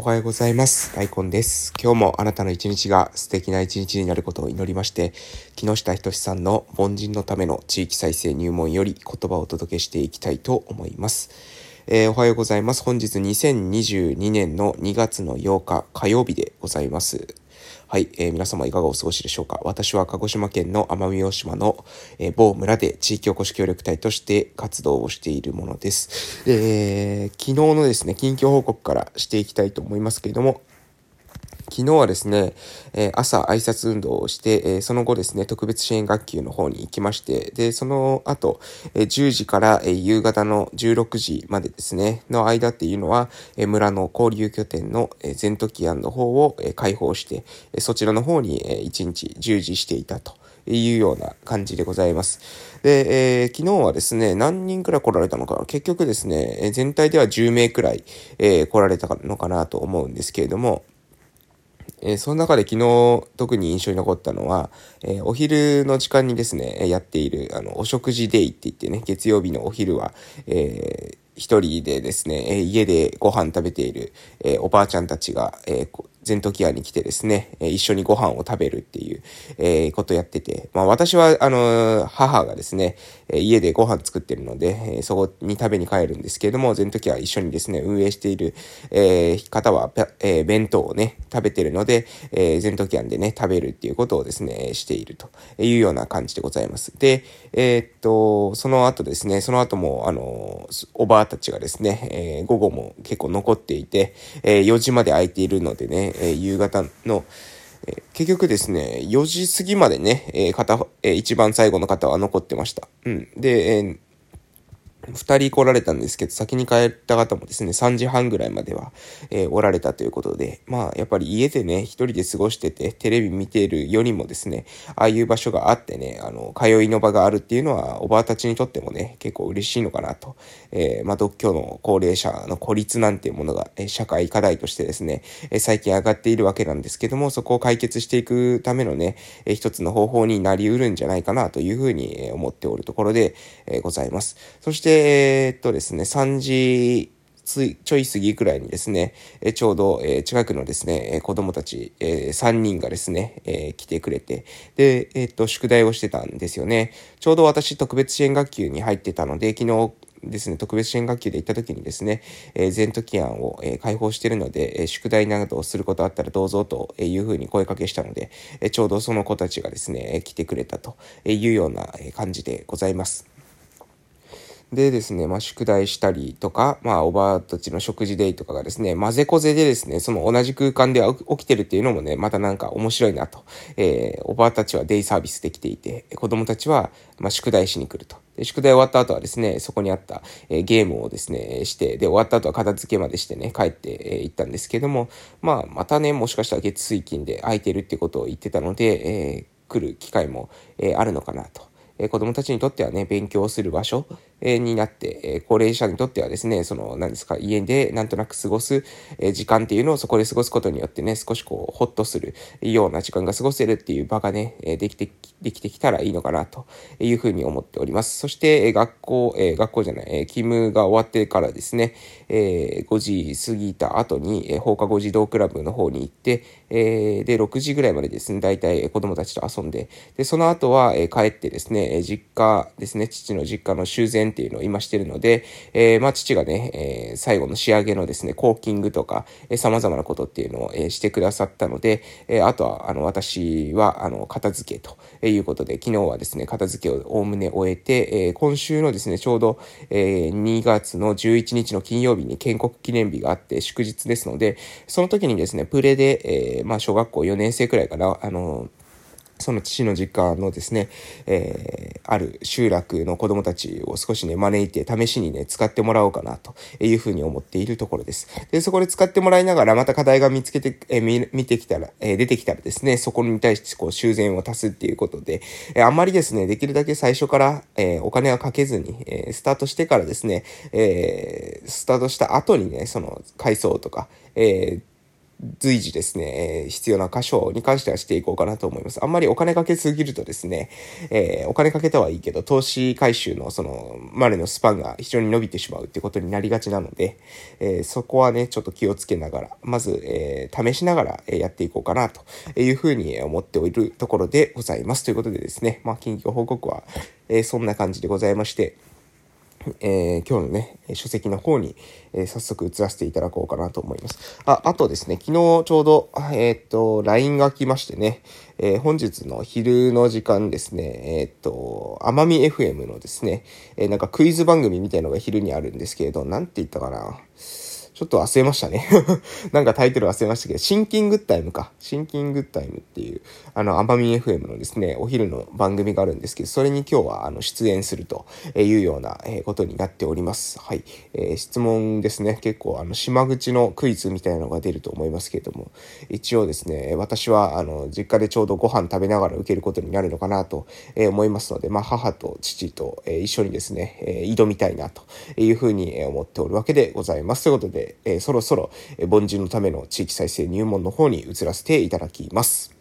おはようございます。大根です。今日もあなたの一日が素敵な一日になることを祈りまして、木下仁さんの凡人のための地域再生入門より言葉をお届けしていきたいと思います。えー、おはようございます。本日2022年の2月の8日火曜日でございます。はい、えー、皆様いかがお過ごしでしょうか？私は鹿児島県の奄美大島の、えー、某村で地域おこし協力隊として活動をしているものです。えー、昨日のですね、近況報告からしていきたいと思いますけれども、昨日はですね、え、朝挨拶運動をして、え、その後ですね、特別支援学級の方に行きまして、で、その後、え、10時から、え夕方の16時までですね、の間っていうのは、え村の交流拠点の、えゼントキアンの方を、え開放して、えそちらの方に、え1日従事していたと。いうような感じでございます。で、えー、昨日はですね、何人くらい来られたのか結局ですね、全体では10名くらい、えー、来られたのかなと思うんですけれども、えー、その中で昨日特に印象に残ったのは、えー、お昼の時間にですね、やっている、あの、お食事デイって言ってね、月曜日のお昼は、えー、一人でですね、え家でご飯食べている、えおばあちゃんたちが、えゼントキアに来てですね、え一緒にご飯を食べるっていう、えことやってて、まあ私は、あの母がですね、え家でご飯作ってるので、えそこに食べに帰るんですけれども、ゼントキア一緒にですね、運営している、え方は、え弁当をね、食べてるので、えゼントキアンでね、食べるっていうことをですね、しているというような感じでございます。で、えー、っと、その後ですね、その後も、あのおばあたちがですね、え午後も結構残っていて、え4時まで空いているのでね、え夕方の、え結局ですね、4時過ぎまでね、え方、え一番最後の方は残ってました。うん。で、え二人来られたんですけど、先に帰った方もですね、3時半ぐらいまでは、えー、おられたということで、まあ、やっぱり家でね、一人で過ごしてて、テレビ見ているよりもですね、ああいう場所があってね、あの、通いの場があるっていうのは、おばあたちにとってもね、結構嬉しいのかなと。えー、まあ、独居の高齢者の孤立なんていうものが、えー、社会課題としてですね、え、最近上がっているわけなんですけども、そこを解決していくためのね、えー、一つの方法になり得るんじゃないかなというふうに思っておるところで、え、ございます。そして、え、っとですね、3時ちょい過ぎくらいにですね、えちょうど、え近くのですね、え子供たち、え3人がですね、え来てくれて、で、えっと、宿題をしてたんですよね。ちょうど私特別支援学級に入ってたので、昨日ですね、特別支援学級で行った時にですね、えー、ゼントキアンを、えー、開放しているので、えー、宿題などをすることあったらどうぞというふうに声かけしたので、えー、ちょうどその子たちがですね、来てくれたというような感じでございます。でですね、まあ、宿題したりとか、まあ、おばあたちの食事デイとかがですね、混ぜこぜでですね、その同じ空間で起きてるっていうのもね、またなんか面白いなと。えー、おばあたちはデイサービスできていて、子供たちは、まあ、宿題しに来ると。で宿題終わった後はですね、そこにあった、えー、ゲームをですね、して、で、終わった後は片付けまでしてね、帰って、えー、行ったんですけども、まあ、またね、もしかしたら月水金で空いてるってことを言ってたので、えー、来る機会も、えー、あるのかなと。え子供たちにとってはね、勉強する場所、になって、え高齢者にとってはですね、その、何ですか、家でなんとなく過ごす、時間っていうのをそこで過ごすことによってね、少しこう、ほっとするような時間が過ごせるっていう場がね、できて、できてきたらいいのかな、というふうに思っております。そして、学校、え学校じゃない、勤務が終わってからですね、え5時過ぎた後に、放課後児童クラブの方に行って、えで、6時ぐらいまでですね、大体子供たちと遊んで、で、その後は、帰ってですね、実家ですね、父の実家の修繕っていうのを今してるので、えー、まあ父がね、えー、最後の仕上げのですね、コーキングとか、えー、様々なことっていうのを、えー、してくださったので、えー、あとは、あの、私は、あの、片付けということで、昨日はですね、片付けをおおむね終えて、えー、今週のですね、ちょうど、えー、2月の11日の金曜日に建国記念日があって祝日ですので、その時にですね、プレで、えー、まあ小学校4年生くらいかな、あの、その父の実家のですね、えー、ある集落の子供たちを少しね、招いて試しにね、使ってもらおうかなというふうに思っているところです。で、そこで使ってもらいながら、また課題が見つけて、えー、見、てきたら、えー、出てきたらですね、そこに対してこう修繕を足すっていうことで、え、あんまりですね、できるだけ最初から、え、お金はかけずに、え、スタートしてからですね、え、スタートした後にね、その、階層とか、え、随時ですね、え、必要な箇所に関してはしていこうかなと思います。あんまりお金かけすぎるとですね、えー、お金かけたはいいけど、投資回収のその、までのスパンが非常に伸びてしまうってことになりがちなので、えー、そこはね、ちょっと気をつけながら、まず、え試しながらやっていこうかなというふうに思っているところでございます。ということでですね、まあ、近況報告は、えそんな感じでございまして、えー、今日のね、書籍の方に、えー、早速移らせていただこうかなと思います。あ、あとですね、昨日ちょうど、えー、っと、LINE が来ましてね、えー、本日の昼の時間ですね、え、っと、奄美 FM のですね、え、なんかクイズ番組みたいのが昼にあるんですけれど、なんて言ったかな。ちょっと忘れましたね なんかタイトル忘れましたけど、シンキングタイムか。シンキングタイムっていう、あの、奄美 FM のですね、お昼の番組があるんですけど、それに今日は、あの、出演するというようなことになっております。はい。えー、質問ですね。結構、あの、島口のクイズみたいなのが出ると思いますけれども、一応ですね、私は、あの、実家でちょうどご飯食べながら受けることになるのかなと思いますので、まあ、母と父と一緒にですね、挑みたいなというふうに思っておるわけでございます。ということで、えー、そろそろ、え凡人のための地域再生入門の方に移らせていただきます。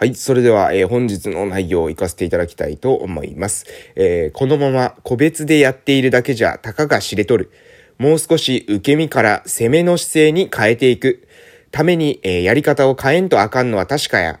はい。それでは、えー、本日の内容を活かせていただきたいと思います。えー、このまま個別でやっているだけじゃたかが知れとる。もう少し受け身から攻めの姿勢に変えていく。ために、えー、やり方を変えんとあかんのは確かや。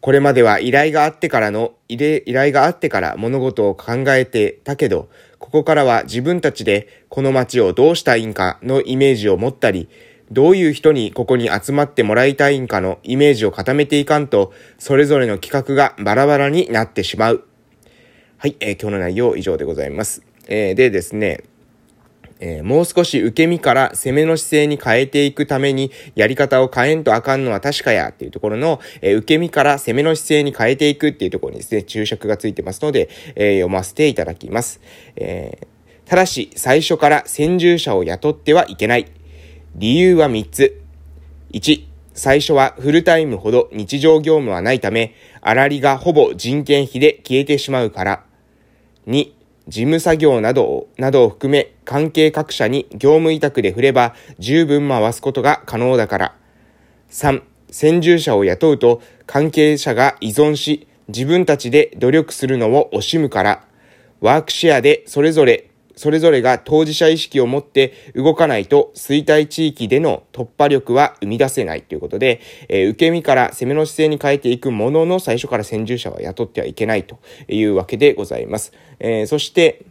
これまでは依頼があってからの、依頼があってから物事を考えてたけど、ここからは自分たちでこの街をどうしたいんかのイメージを持ったり、どういう人にここに集まってもらいたいんかのイメージを固めていかんと、それぞれの企画がバラバラになってしまう。はい、えー、今日の内容以上でございます。えー、でですね、えー、もう少し受け身から攻めの姿勢に変えていくためにやり方を変えんとあかんのは確かやっていうところの、えー、受け身から攻めの姿勢に変えていくっていうところにですね、注釈がついてますので、えー、読ませていただきます。えただし、最初から先住者を雇ってはいけない。理由は3つ。1、最初はフルタイムほど日常業務はないため、粗利がほぼ人件費で消えてしまうから。2、事務作業などを、などを含め関係各社に業務委託で振れば十分回すことが可能だから。3、先住者を雇うと関係者が依存し自分たちで努力するのを惜しむから。ワークシェアでそれぞれそれぞれが当事者意識を持って動かないと衰退地域での突破力は生み出せないということで、えー、受け身から攻めの姿勢に変えていくものの最初から先住者は雇ってはいけないというわけでございます。えー、そして、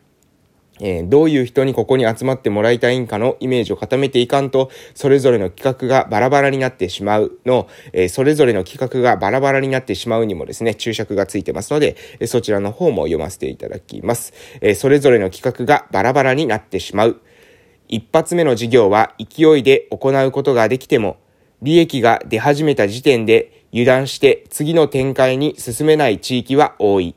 えー、どういう人にここに集まってもらいたいんかのイメージを固めていかんと、それぞれの企画がバラバラになってしまうの、えー、それぞれの企画がバラバラになってしまうにもですね、注釈がついてますので、えー、そちらの方も読ませていただきます。えそれぞれの企画がバラバラになってしまう。一発目の事業は勢いで行うことができても、利益が出始めた時点で油断して次の展開に進めない地域は多い。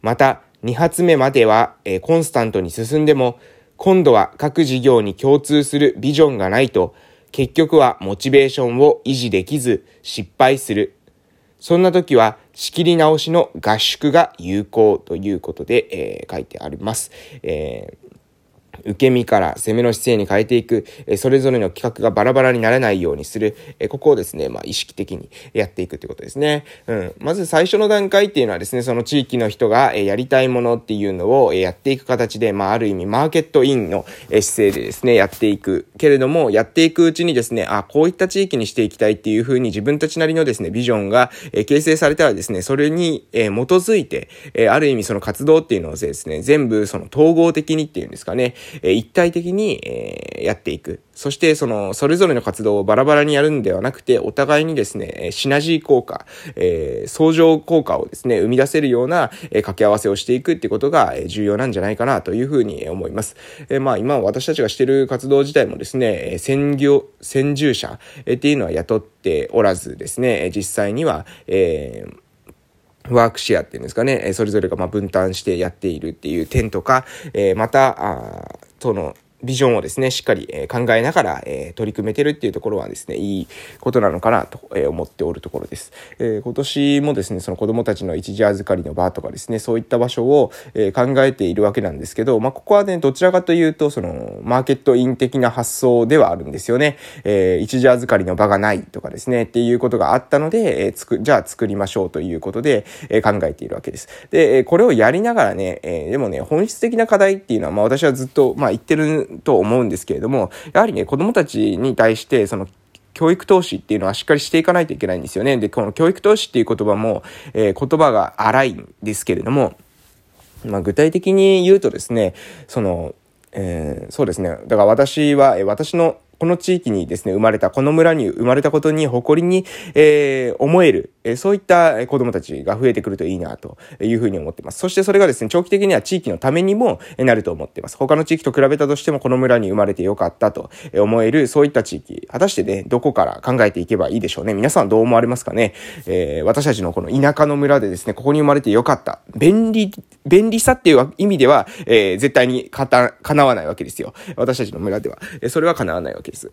また、2発目までは、え、コンスタントに進んでも、今度は各事業に共通するビジョンがないと、結局はモチベーションを維持できず失敗する。そんな時は仕切り直しの合宿が有効ということで、えー、書いてあります。えー受け身から攻めの姿勢に変えていく、それぞれの企画がバラバラにならないようにする、ここをですね、まあ、意識的に やっていくということですね。うん。まず最初の段階っていうのはですね、その地域の人が、やりたいものっていうのを、やっていく形で、まあ、ある意味、マーケットインの、姿勢でですね、やっていく。けれども、やっていくうちにですね、あ、こういった地域にしていきたいっていうふうに自分たちなりのですね、ビジョンが、形成されたらですね、それに、基づいて、ある意味その活動っていうのをですね、全部その統合的にっていうんですかね、え一体的に、えやっていく。そして、その、それぞれの活動をバラバラにやるんではなくて、お互いにですね、シナジー効果、え、相乗効果をですね、生み出せるような、え掛け合わせをしていくっていうことが、え重要なんじゃないかなというふうに思います。え、まあ、今私たちがしてる活動自体もですね、専業、先住者えっていうのは雇っておらずですね、実際には、えーワークシェアっていうんですかね、それぞれがま分担してやっているっていう点とか、えまた、あその、ビジョンをですね、しっかり、え考えながら、え取り組めてるっていうところはですね、いいことなのかなと、え思っておるところです。え今年もですね、その子供たちの一時預かりの場とかですね、そういった場所を、え考えているわけなんですけど、まあ、ここはね、どちらかというと、その、マーケットイン的な発想ではあるんですよね。え、一時預かりの場がないとかですね、っていうことがあったので、え、つく、じゃあ作りましょうということで、え、考えているわけです。で、これをやりながらね、えでもね、本質的な課題っていうのは、まあ私はずっと、まあ言ってると思うんですけれども、やはりね、子供たちに対して、その、教育投資っていうのはしっかりしていかないといけないんですよね。で、この教育投資っていう言葉も、えー、言葉が荒いんですけれども、まあ、具体的に言うとですね、その、えー、そうですね。だから私は、え私のこの地域にですね、生まれた、この村に生まれたことに誇りに、えー、思える、えー、そういった子供たちが増えてくるといいな、というふうに思っています。そしてそれがですね、長期的には地域のためにもなると思っています。他の地域と比べたとしても、この村に生まれてよかったと思える、そういった地域、果たしてね、どこから考えていけばいいでしょうね。皆さんどう思われますかね？えー、私たちのこの田舎の村でですね、ここに生まれてよかった。便利、便利さっていう意味では、えー、絶対にかた、叶わないわけですよ。私たちの村では。えそれは叶わないわけです。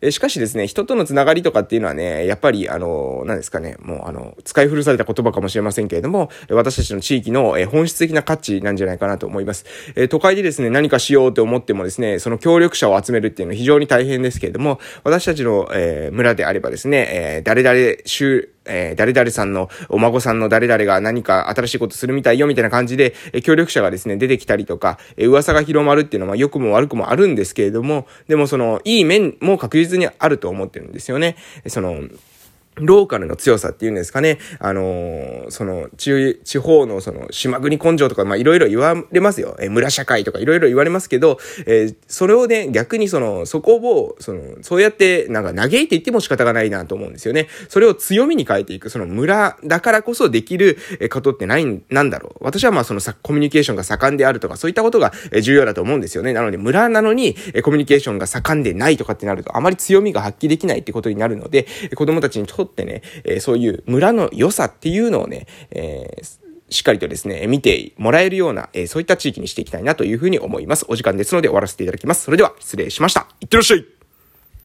えしかしですね、人とのつながりとかっていうのはね、やっぱり、あの、何ですかね、もう、あの、使い古された言葉かもしれませんけれども、私たちの地域の、え本質的な価値なんじゃないかなと思います。え都会でですね、何かしようと思ってもですね、その協力者を集めるっていうのは非常に大変ですけれども、私たちの、え村であればですね、え誰々州、えー、誰々さんのお孫さんの誰々が何か新しいことするみたいよみたいな感じで、え、協力者がですね、出てきたりとか、え、噂が広まるっていうのは良くも悪くもあるんですけれども、でもその、いい面も確実にあると思ってるんですよね。その、ローカルの強さっていうんですかね。あのー、その、地、方のその、島国根性とか、ま、いろいろ言われますよ。えー、村社会とかいろいろ言われますけど、えー、それをね、逆にその、そこを、その、そうやって、なんか嘆いて言っても仕方がないなと思うんですよね。それを強みに変えていく、その村だからこそできるえことってない、なんだろう。私はま、そのさ、コミュニケーションが盛んであるとか、そういったことがえ重要だと思うんですよね。なので、村なのに、えコミュニケーションが盛んでないとかってなると、あまり強みが発揮できないってことになるので、子供たちにとってね、えー、そういう村の良さっていうのをね、えーしっかりとですね、見てもらえるような、えー、そういった地域にしていきたいなというふうに思います。お時間ですので終わらせていただきます。それでは失礼しました。いってらっしゃい